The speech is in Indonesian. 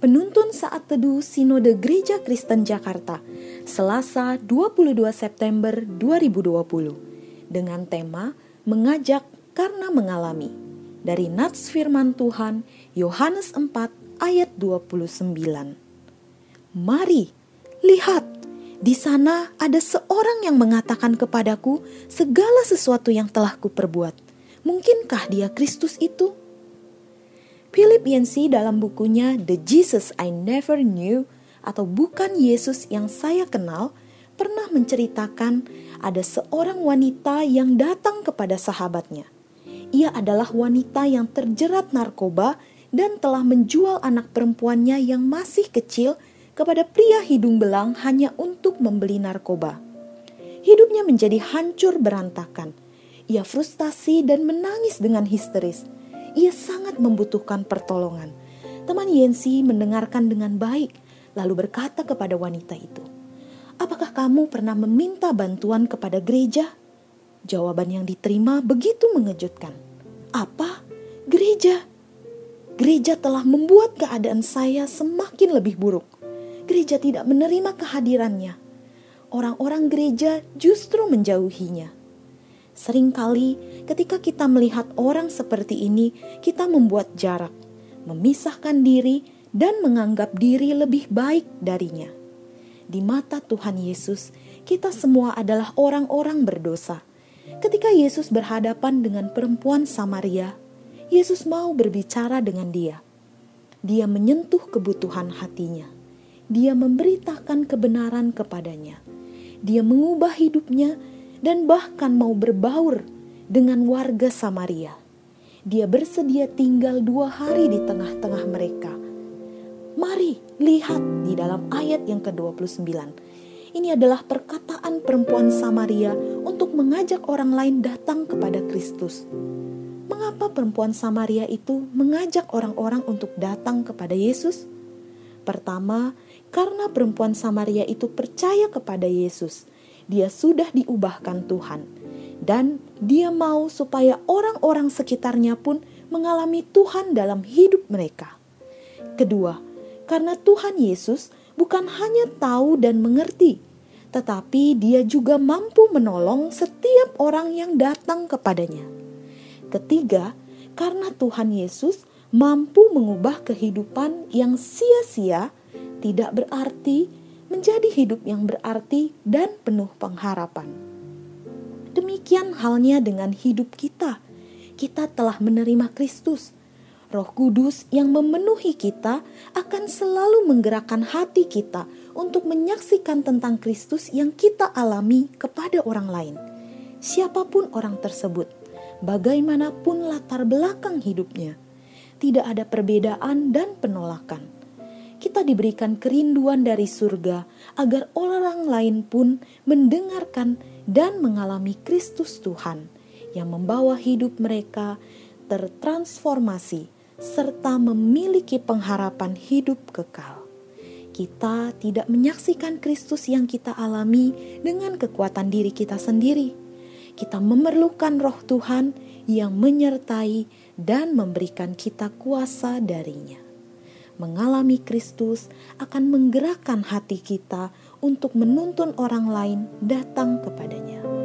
Penuntun Saat Teduh Sinode Gereja Kristen Jakarta, Selasa 22 September 2020, dengan tema Mengajak Karena Mengalami, dari Nats Firman Tuhan, Yohanes 4 ayat 29. Mari, lihat, di sana ada seorang yang mengatakan kepadaku segala sesuatu yang telah kuperbuat. Mungkinkah dia Kristus itu? Philip Yancey dalam bukunya The Jesus I Never Knew atau Bukan Yesus yang Saya Kenal pernah menceritakan ada seorang wanita yang datang kepada sahabatnya. Ia adalah wanita yang terjerat narkoba dan telah menjual anak perempuannya yang masih kecil kepada pria hidung belang hanya untuk membeli narkoba. Hidupnya menjadi hancur berantakan. Ia frustasi dan menangis dengan histeris ia sangat membutuhkan pertolongan. Teman Yensi mendengarkan dengan baik, lalu berkata kepada wanita itu, "Apakah kamu pernah meminta bantuan kepada gereja?" Jawaban yang diterima begitu mengejutkan. "Apa? Gereja? Gereja telah membuat keadaan saya semakin lebih buruk. Gereja tidak menerima kehadirannya. Orang-orang gereja justru menjauhinya." Seringkali ketika kita melihat orang seperti ini, kita membuat jarak, memisahkan diri, dan menganggap diri lebih baik darinya. Di mata Tuhan Yesus, kita semua adalah orang-orang berdosa. Ketika Yesus berhadapan dengan perempuan Samaria, Yesus mau berbicara dengan dia. Dia menyentuh kebutuhan hatinya. Dia memberitakan kebenaran kepadanya. Dia mengubah hidupnya dan bahkan mau berbaur dengan warga Samaria. Dia bersedia tinggal dua hari di tengah-tengah mereka. Mari lihat di dalam ayat yang ke-29. Ini adalah perkataan perempuan Samaria untuk mengajak orang lain datang kepada Kristus. Mengapa perempuan Samaria itu mengajak orang-orang untuk datang kepada Yesus? Pertama, karena perempuan Samaria itu percaya kepada Yesus dia sudah diubahkan Tuhan, dan dia mau supaya orang-orang sekitarnya pun mengalami Tuhan dalam hidup mereka. Kedua, karena Tuhan Yesus bukan hanya tahu dan mengerti, tetapi Dia juga mampu menolong setiap orang yang datang kepadanya. Ketiga, karena Tuhan Yesus mampu mengubah kehidupan yang sia-sia, tidak berarti menjadi hidup yang berarti dan penuh pengharapan. Demikian halnya dengan hidup kita. Kita telah menerima Kristus. Roh Kudus yang memenuhi kita akan selalu menggerakkan hati kita untuk menyaksikan tentang Kristus yang kita alami kepada orang lain. Siapa pun orang tersebut, bagaimanapun latar belakang hidupnya, tidak ada perbedaan dan penolakan kita diberikan kerinduan dari surga agar orang lain pun mendengarkan dan mengalami Kristus Tuhan yang membawa hidup mereka tertransformasi serta memiliki pengharapan hidup kekal. Kita tidak menyaksikan Kristus yang kita alami dengan kekuatan diri kita sendiri. Kita memerlukan Roh Tuhan yang menyertai dan memberikan kita kuasa darinya mengalami Kristus akan menggerakkan hati kita untuk menuntun orang lain datang kepadanya.